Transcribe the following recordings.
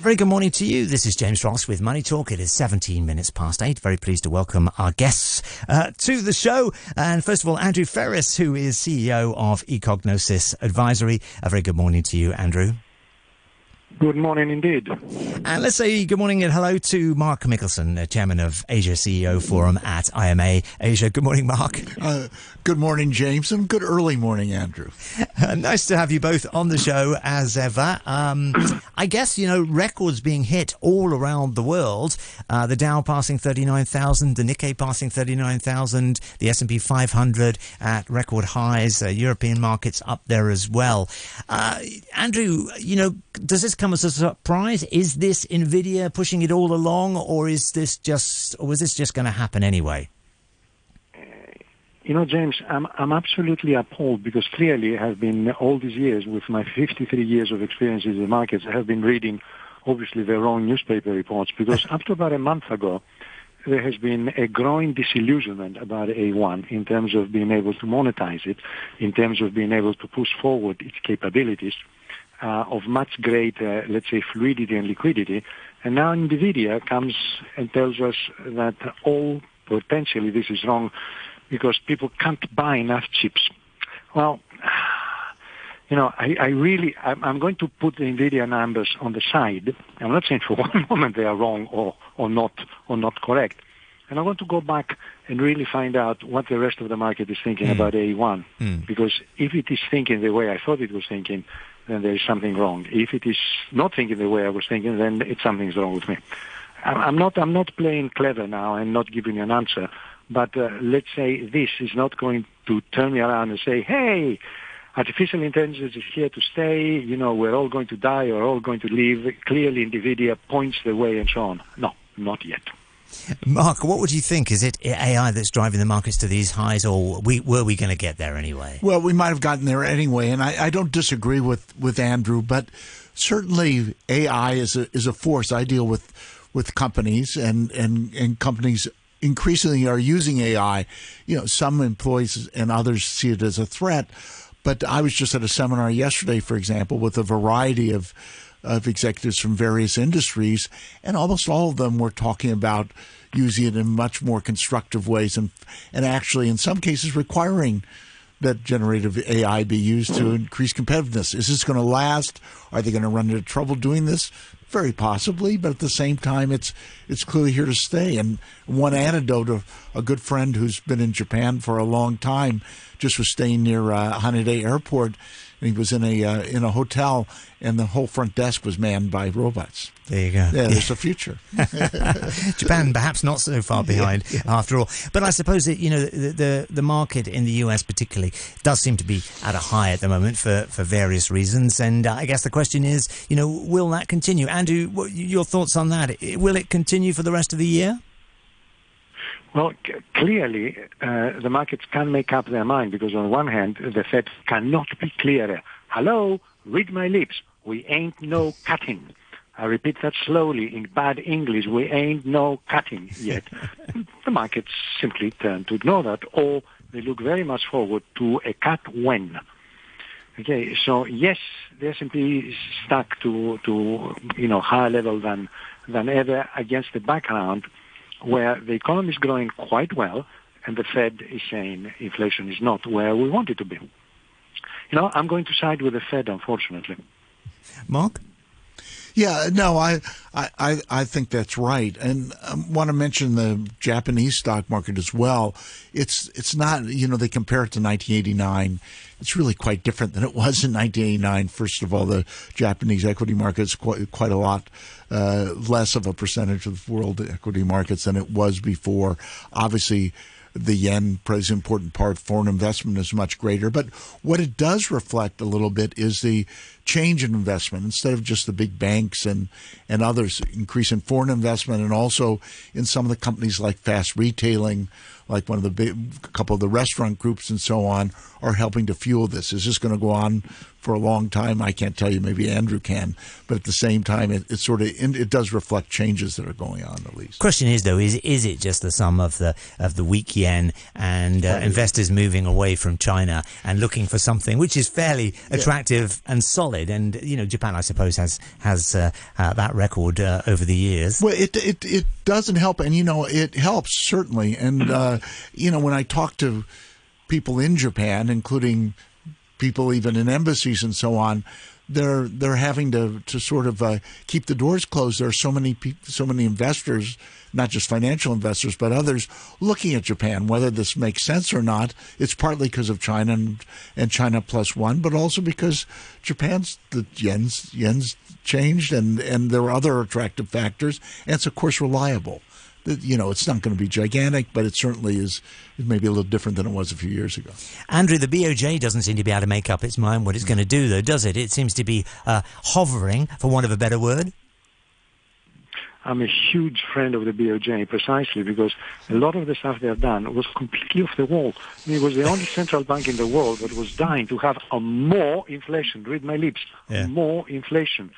A very good morning to you. This is James Ross with Money Talk. It is 17 minutes past eight. Very pleased to welcome our guests uh, to the show. And first of all, Andrew Freris, who is CEO of Ecognosis Advisory. A very good morning to you, Andrew. Good morning indeed. And let's say good morning and hello to Mark Michelson, Chairman of Asia CEO Forum at IMA Asia. Good morning, Mark. Uh, good morning, James, and good early morning, Andrew. Uh, nice to have you both on the show as ever. Um, I guess, you know, records being hit all around the world. Uh, the Dow passing 39,000, the Nikkei passing 39,000, the S&P 500 at record highs, uh, European markets up there as well. Uh, Andrew, you know, does this come as a surprise? Is this Nvidia pushing it all along, or is this just, or was this just going to happen anyway? You know, James, I'm I'm absolutely appalled because clearly I have been all these years with my 53 years of experience in the markets, I have been reading obviously the wrong newspaper reports because up to about a month ago, there has been a growing disillusionment about AI in terms of being able to monetize it, in terms of being able to push forward its capabilities Uh, of much greater, let's say, fluidity and liquidity. And now NVIDIA comes and tells us that all potentially this is wrong because people can't buy enough chips. Well, you know, I, I really, I'm, I'm going to put the NVIDIA numbers on the side. I'm not saying for one moment they are wrong or, or not, or not correct. And I want to go back and really find out what the rest of the market is thinking mm. about AI. Mm. Because if it is thinking the way I thought it was thinking, then there is something wrong. If it is not thinking the way I was thinking, then it's something's wrong with me. I'm not, I'm not playing clever now and not giving you an answer. But uh, let's say this is not going to turn me around and say, hey, artificial intelligence is here to stay. You know, we're all going to die or all going to leave. Clearly, NVIDIA points the way and so on. No, not yet. Mark, what would you think? Is it AI that's driving the markets to these highs, or we, were we going to get there anyway? Well, we might have gotten there anyway, and I, I don't disagree with, with Andrew, but certainly AI is a is a force. I deal with with companies, and and and companies increasingly are using AI. You know, some employees and others see it as a threat. But I was just at a seminar yesterday, for example, with a variety of of executives from various industries, and almost all of them were talking about using it in much more constructive ways, and and actually, in some cases, requiring that generative AI be used to increase competitiveness. Is this going to last? Are they going to run into trouble doing this? Very possibly, but at the same time, it's it's clearly here to stay. And one anecdote of a good friend who's been in Japan for a long time just was staying near uh, Haneda Airport he was in a uh, in a hotel, and the whole front desk was manned by robots. There you go. Yeah, there's a future. Japan, perhaps not so far behind yeah, yeah. after all. But I suppose that you know the, the, the market in the US particularly does seem to be at a high at the moment for for various reasons. And uh, I guess the question is, you know, will that continue? Andrew, what, your thoughts on that? Will it continue for the rest of the year? Well, c- clearly, uh, the markets can make up their mind because on one hand, the Fed cannot be clearer. Hello, read my lips. We ain't no cutting. I repeat that slowly in bad English. We ain't no cutting yet. the markets simply turn to ignore that or they look very much forward to a cut when. Okay, so yes, the S&P is stuck to, to, you know, higher level than, than ever against the background where the economy is growing quite well and the Fed is saying inflation is not where we want it to be. You know, I'm going to side with the Fed, unfortunately. Mark? Yeah, no, I, I, I think that's right, and I want to mention the Japanese stock market as well. It's it's not you know they compare it to 1989. It's really quite different than it was in 1989. First of all, the Japanese equity market is quite quite a lot uh, less of a percentage of the world equity markets than it was before. Obviously the yen plays an important part. Foreign investment is much greater. But what it does reflect a little bit is the change in investment. Instead of just the big banks and, and others, increase in foreign investment and also in some of the companies like fast retailing, like one of the big, a couple of the restaurant groups and so on, are helping to fuel this. Is this going to go on for a long time. I can't tell you, maybe Andrew can, but at the same time, it, it sort of it does reflect changes that are going on at least. Question is though, is is it just the sum of the of the weak yen and uh, investors moving away from China and looking for something which is fairly attractive yeah. and solid? And you know, Japan, I suppose, has has uh, uh, that record uh, over the years. Well, it it it doesn't help, and you know, it helps certainly. And uh, you know, when I talk to people in Japan, including people even in embassies and so on, they're they're having to to sort of uh, keep the doors closed. There are so many people, so many investors, not just financial investors, but others looking at Japan. Whether this makes sense or not, it's partly because of China and, and China plus one, but also because Japan's the yen's yen's changed, and and there are other attractive factors, and it's of course reliable you know, it's not going to be gigantic, but it certainly is maybe a little different than it was a few years ago. Andrew, the BOJ doesn't seem to be able to make up its mind what it's going to do, though, does it? It seems to be uh, hovering, for want of a better word. I'm a huge friend of the BOJ precisely because a lot of the stuff they have done was completely off the wall. I mean, it was the only central bank in the world that was dying to have a more inflation. Read my lips. Yeah. More inflation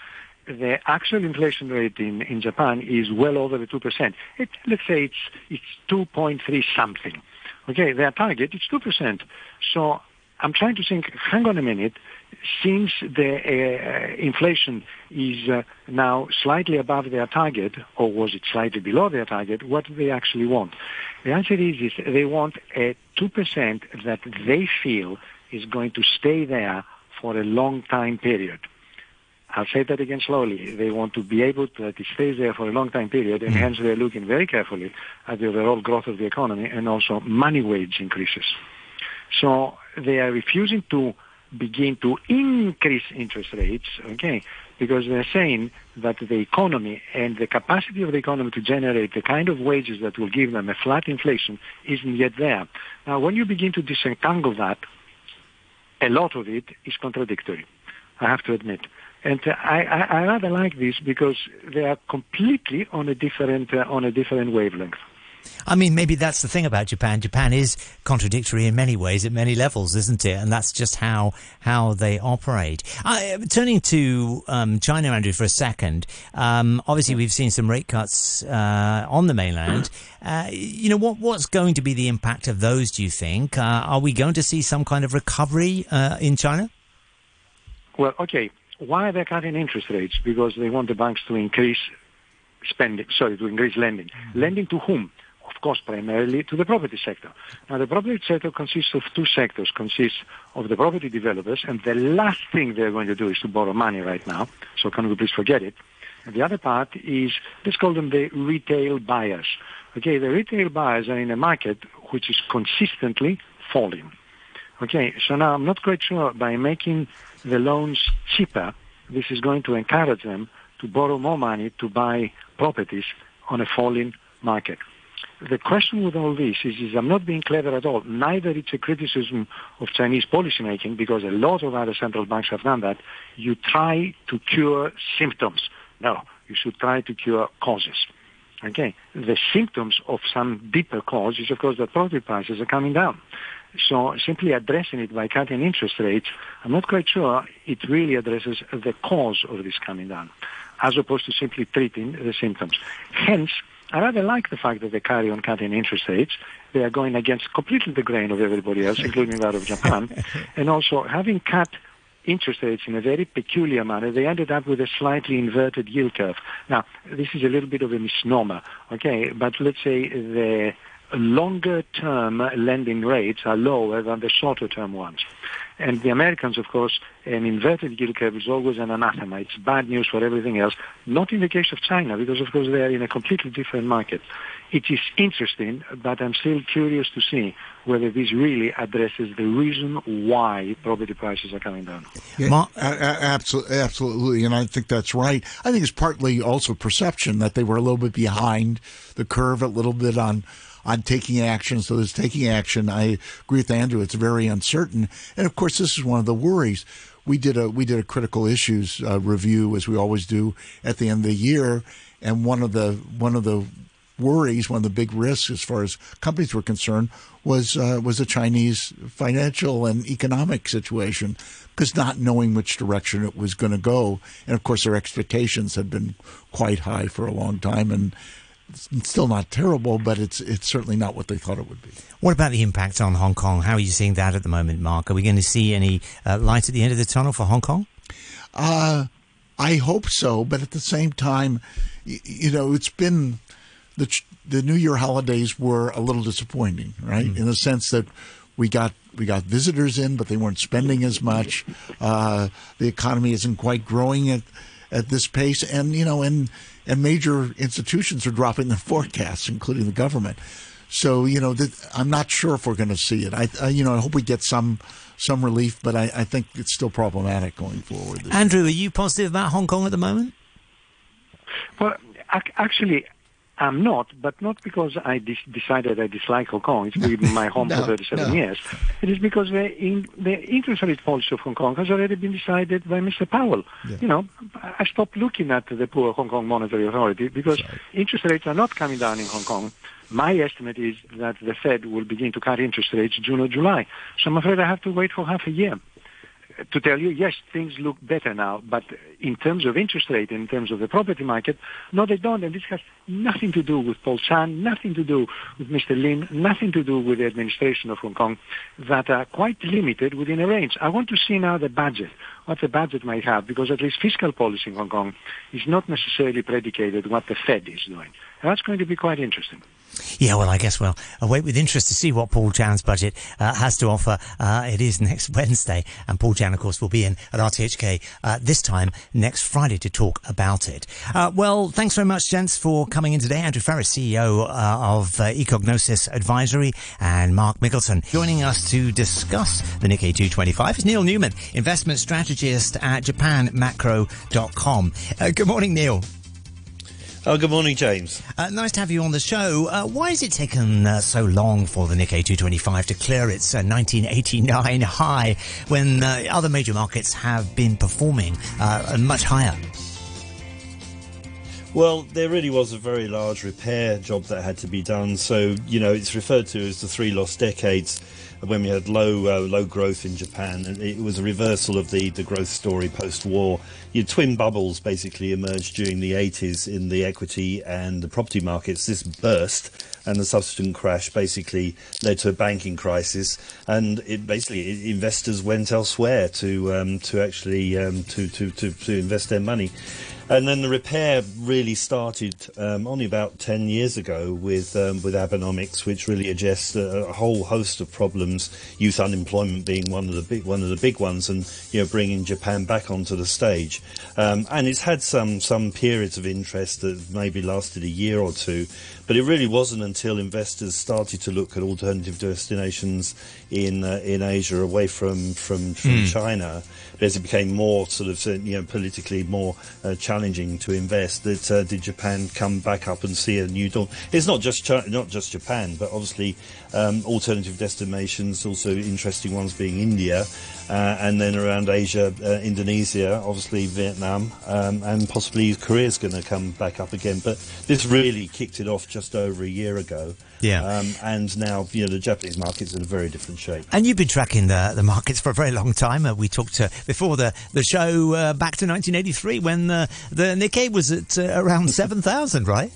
the actual inflation rate in, in Japan is well over the 2%. It, let's say it's, it's 2.3 something. Okay, their target is 2%. So I'm trying to think, hang on a minute, since the uh, inflation is uh, now slightly above their target, or was it slightly below their target, what do they actually want? The answer is, is they want a 2% that they feel is going to stay there for a long time period. I'll say that again slowly. They want to be able to, that it stays there for a long time period, and mm. hence they're looking very carefully at the overall growth of the economy and also money wage increases. So they are refusing to begin to increase interest rates, okay, because they're saying that the economy and the capacity of the economy to generate the kind of wages that will give them a flat inflation isn't yet there. Now, when you begin to disentangle that, a lot of it is contradictory, I have to admit. And I, I, I rather like this because they are completely on a different uh, on a different wavelength. I mean, maybe that's the thing about Japan. Japan is contradictory in many ways, at many levels, isn't it? And that's just how how they operate. Uh, turning to um, China, Andrew, for a second. Um, obviously, we've seen some rate cuts uh, on the mainland. Uh, you know, what what's going to be the impact of those? Do you think? Uh, are we going to see some kind of recovery uh, in China? Well, okay. Why are they cutting interest rates? Because they want the banks to increase spending, sorry, to increase lending. Mm-hmm. Lending to whom? Of course, primarily to the property sector. Now, the property sector consists of two sectors. Consists of the property developers, and the last thing they're going to do is to borrow money right now. So can we please forget it? And the other part is, let's call them the retail buyers. Okay, the retail buyers are in a market which is consistently falling. Okay, so now I'm not quite sure by making the loans cheaper, this is going to encourage them to borrow more money to buy properties on a falling market. The question with all this is, is I'm not being clever at all. Neither it's a criticism of Chinese policymaking because a lot of other central banks have done that. You try to cure symptoms. No, you should try to cure causes. Okay, the symptoms of some deeper cause is of course that property prices are coming down. So simply addressing it by cutting interest rates, I'm not quite sure it really addresses the cause of this coming down, as opposed to simply treating the symptoms. Hence, I rather like the fact that they carry on cutting interest rates. They are going against completely the grain of everybody else, including that of Japan. and also, having cut interest rates in a very peculiar manner, they ended up with a slightly inverted yield curve. Now, this is a little bit of a misnomer, okay, but let's say the longer term lending rates are lower than the shorter term ones. And the Americans, of course, an inverted yield curve is always an anathema. It's bad news for everything else. Not in the case of China, because of course they are in a completely different market. It is interesting, but I'm still curious to see whether this really addresses the reason why property prices are coming down. Yeah, absolutely, absolutely, and I think that's right. I think it's partly also perception that they were a little bit behind the curve, a little bit on on taking action. So there's taking action. I agree with Andrew. It's very uncertain. And of course, this is one of the worries. We did a we did a critical issues uh, review as we always do at the end of the year, and one of the one of the worries, one of the big risks as far as companies were concerned, was uh, was the Chinese financial and economic situation, because not knowing which direction it was going to go, and of course their expectations had been quite high for a long time, and it's still not terrible, but it's it's certainly not what they thought it would be. What about the impact on Hong Kong? How are you seeing that at the moment, Mark? Are we going to see any uh, light at the end of the tunnel for Hong Kong? Uh, I hope so, but at the same time, you, you know, it's been the the New Year holidays were a little disappointing, right? Mm. In the sense that we got we got visitors in, but they weren't spending as much. Uh, the economy isn't quite growing at at this pace, and you know, and and major institutions are dropping their forecasts, including the government. So you know, th- I'm not sure if we're going to see it. I, I, you know I hope we get some some relief, but I, I think it's still problematic going forward. Andrew, are you positive about Hong Kong at the moment? Well, actually, I'm not, but not because I decided I dislike Hong Kong. It's been my home no, for 37 no. years. It is because the, in, the interest rate policy of Hong Kong has already been decided by Mr. Powell. Yeah. You know, I stopped looking at the poor Hong Kong Monetary Authority because right. interest rates are not coming down in Hong Kong. My estimate is that the Fed will begin to cut interest rates June or July. So I'm afraid I have to wait for half a year to tell you, yes, things look better now, but in terms of interest rate, in terms of the property market, no, they don't. And this has nothing to do with Paul Chan, nothing to do with Mr. Lim, nothing to do with the administration of Hong Kong, that are quite limited within a range. I want to see now the budget, what the budget might have, because at least fiscal policy in Hong Kong is not necessarily predicated what the Fed is doing. And that's going to be quite interesting. Yeah, well, I guess we'll wait with interest to see what Paul Chan's budget uh, has to offer. Uh, it is next Wednesday, and Paul Chan, of course, will be in at RTHK uh, this time next Friday to talk about it. Uh, well, thanks very much, gents, for coming in today. Andrew Freris, CEO uh, of uh, Ecognosis Advisory, and Mark Michelson. joining us to discuss the Nikkei 225 is Neil Newman, investment strategist at JapanMacro.com. good morning, Neil. Oh, good morning, James. Uh, nice to have you on the show. Uh, why has it taken uh, so long for the Nikkei 225 to clear its 1989 uh, high when uh, other major markets have been performing uh, much higher? Well, there really was a very large repair job that had to be done. So, you know, it's referred to as the three lost decades when we had low uh, low growth in Japan, and it was a reversal of the, the growth story post-war. Your twin bubbles basically emerged during the 80s in the equity and the property markets. This burst, and the subsequent crash basically led to a banking crisis, and it basically investors went elsewhere to um, to actually um, to, to, to to invest their money. And then the repair really started um, only about 10 years ago with um, with Abenomics, which really addressed a, a, whole host of problems, youth unemployment being one of the big one of the big ones, and you know bringing Japan back onto the stage. Um, and it's had some some periods of interest that maybe lasted a year or two, but it really wasn't until investors started to look at alternative destinations in uh, in Asia away from from, from mm. China as it became more sort of you know politically more uh, challenging to invest that uh, did Japan come back up and see a new dawn it's not just China, not just Japan but obviously um, alternative destinations also interesting ones being India uh, and then around Asia, uh, Indonesia, obviously Vietnam, um, and possibly Korea is going to come back up again. But this really kicked it off just over a year ago. Yeah. Um, and now, you know, the Japanese market's in a very different shape. And you've been tracking the, the markets for a very long time. Uh, we talked uh, before the, the show uh, back to 1983 when uh, the Nikkei was at around 7,000, right?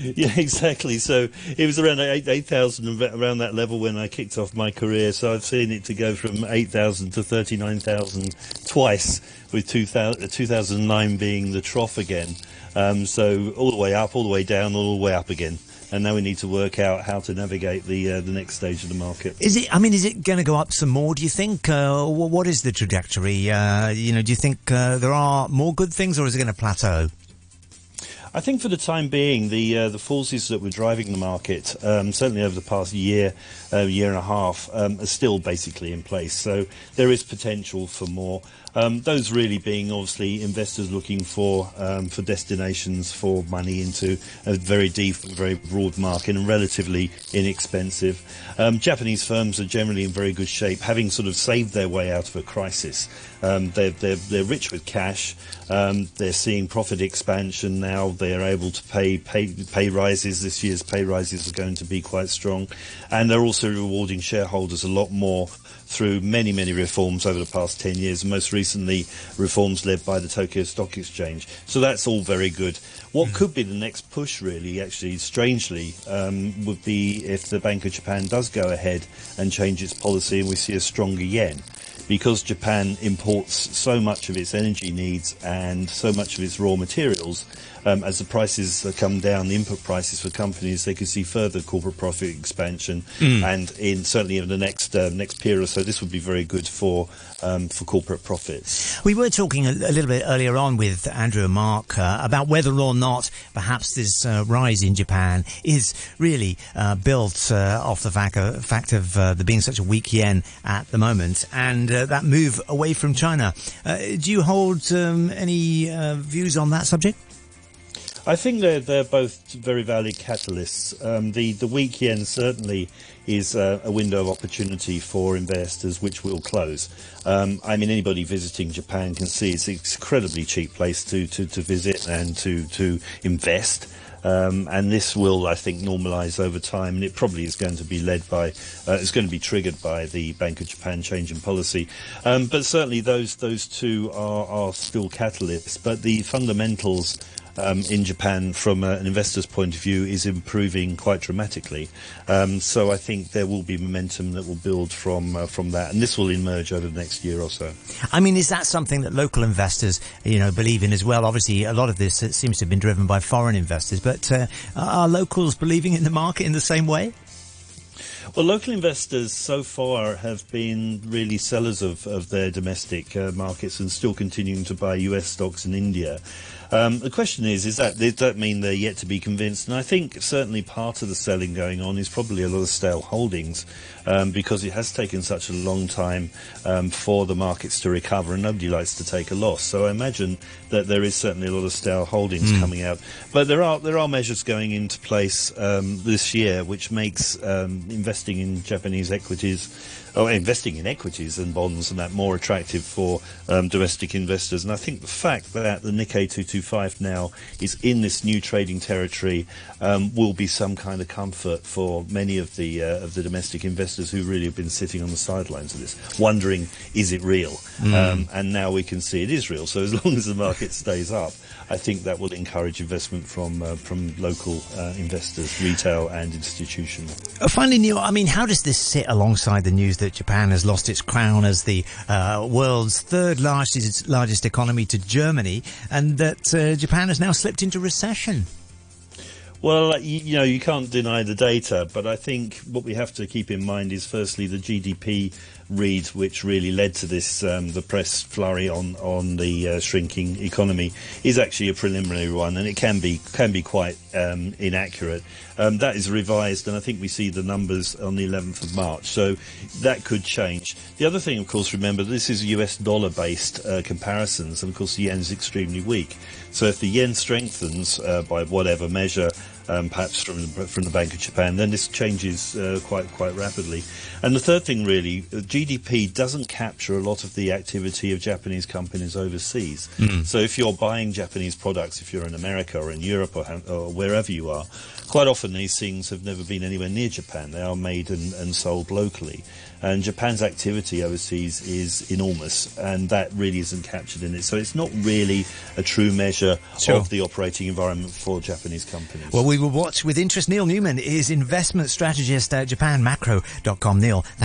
yeah, exactly. So it was around 8,000, 8, around that level when I kicked off my career. So I've seen it to go from 8,000 to 39,000 twice, with 2000, 2009 being the trough again. Um, so all the way up, all the way down, all the way up again. And now we need to work out how to navigate the uh, the next stage of the market. Is it? I mean, is it going to go up some more? Do you think? Uh, what is the trajectory? Uh, you know, do you think uh, there are more good things, or is it going to plateau? I think for the time being, the uh, the forces that were driving the market, um, certainly over the past year, uh, year and a half, um, are still basically in place. So there is potential for more. Um, those really being obviously investors looking for um, for destinations for money into a very deep, very broad market and relatively inexpensive. Um, Japanese firms are generally in very good shape, having sort of saved their way out of a crisis. Um, they're, they're, they're rich with cash. Um, they're seeing profit expansion now. They're able to pay, pay pay rises. This year's pay rises are going to be quite strong, and they're also rewarding shareholders a lot more through many, many reforms over the past 10 years, most recently reforms led by the Tokyo Stock Exchange. So that's all very good. What could be the next push, really, actually, strangely, um, would be if the Bank of Japan does go ahead and change its policy and we see a stronger yen because Japan imports so much of its energy needs and so much of its raw materials, um, as the prices come down, the input prices for companies, they could see further corporate profit expansion, Hmm. and in certainly in the next uh, next period or so, this would be very good for um, for corporate profits. We were talking a, a little bit earlier on with Andrew and Mark uh, about whether or not perhaps this uh, rise in Japan is really uh, built uh, off the fact of, fact of uh, there being such a weak yen at the moment and uh, that move away from China. Uh, do you hold um, any uh, views on that subject? I think they're they're both very valid catalysts. Um, the the weak yen certainly is a window of opportunity for investors, which will close. Um, I mean, anybody visiting Japan can see it's an incredibly cheap place to, to, to visit and to to invest. Um, and this will, I think, normalise over time, and it probably is going to be led by, uh, it's going to be triggered by the Bank of Japan change in policy. Um, but certainly, those those two are, are still catalysts. But the fundamentals um, in Japan, from uh, an investor's point of view, is improving quite dramatically. Um, so I think there will be momentum that will build from uh, from that, and this will emerge over the next year or so. I mean, is that something that local investors, you know, believe in as well? Obviously, a lot of this uh, seems to have been driven by foreign investors, but uh, are locals believing in the market in the same way? Well, local investors so far have been really sellers of, of their domestic uh, markets and still continuing to buy US stocks in India. Um, the question is, is that does that mean they're yet to be convinced? And I think certainly part of the selling going on is probably a lot of stale holdings um, because it has taken such a long time um, for the markets to recover, and nobody likes to take a loss. So I imagine that there is certainly a lot of stale holdings coming out. But there are there are measures going into place um, this year which makes um, investing in Japanese equities or investing in equities and bonds and that more attractive for um, domestic investors. And I think the fact that the Nikkei 225 now is in this new trading territory um, will be some kind of comfort for many of the uh, of the domestic investors who really have been sitting on the sidelines of this, wondering is it real? Um, and now we can see it is real. So as long as the market stays up, I think that will encourage investment from uh, from local uh, investors, retail and institutional. Uh, Finally, Neil, I mean, how does this sit alongside the news that Japan has lost its crown as the uh, world's third largest largest economy to Germany, and that uh, Japan has now slipped into recession? Well, you, you know, you can't deny the data, but I think what we have to keep in mind is firstly the GDP read, which really led to this, um, the press flurry on on the uh, shrinking economy, is actually a preliminary one, and it can be can be quite um, inaccurate. Um, that is revised, and I think we see the numbers on the 11th of March, so that could change. The other thing, of course, remember this is US dollar based uh, comparisons, and of course the yen is extremely weak. So if the yen strengthens uh, by whatever measure, um, perhaps from the, from the Bank of Japan, then this changes uh, quite quite rapidly. And the third thing, really, uh, GDP doesn't capture a lot of the activity of Japanese companies overseas. So if you're buying Japanese products, if you're in America or in Europe or, or wherever you are, quite often these things have never been anywhere near Japan. They are made and, and sold locally. And Japan's activity overseas is enormous, and that really isn't captured in it. So it's not really a true measure Sure. of the operating environment for Japanese companies. Well, we will watch with interest. Neil Newman is investment strategist at japanmacro.com. Neil, thank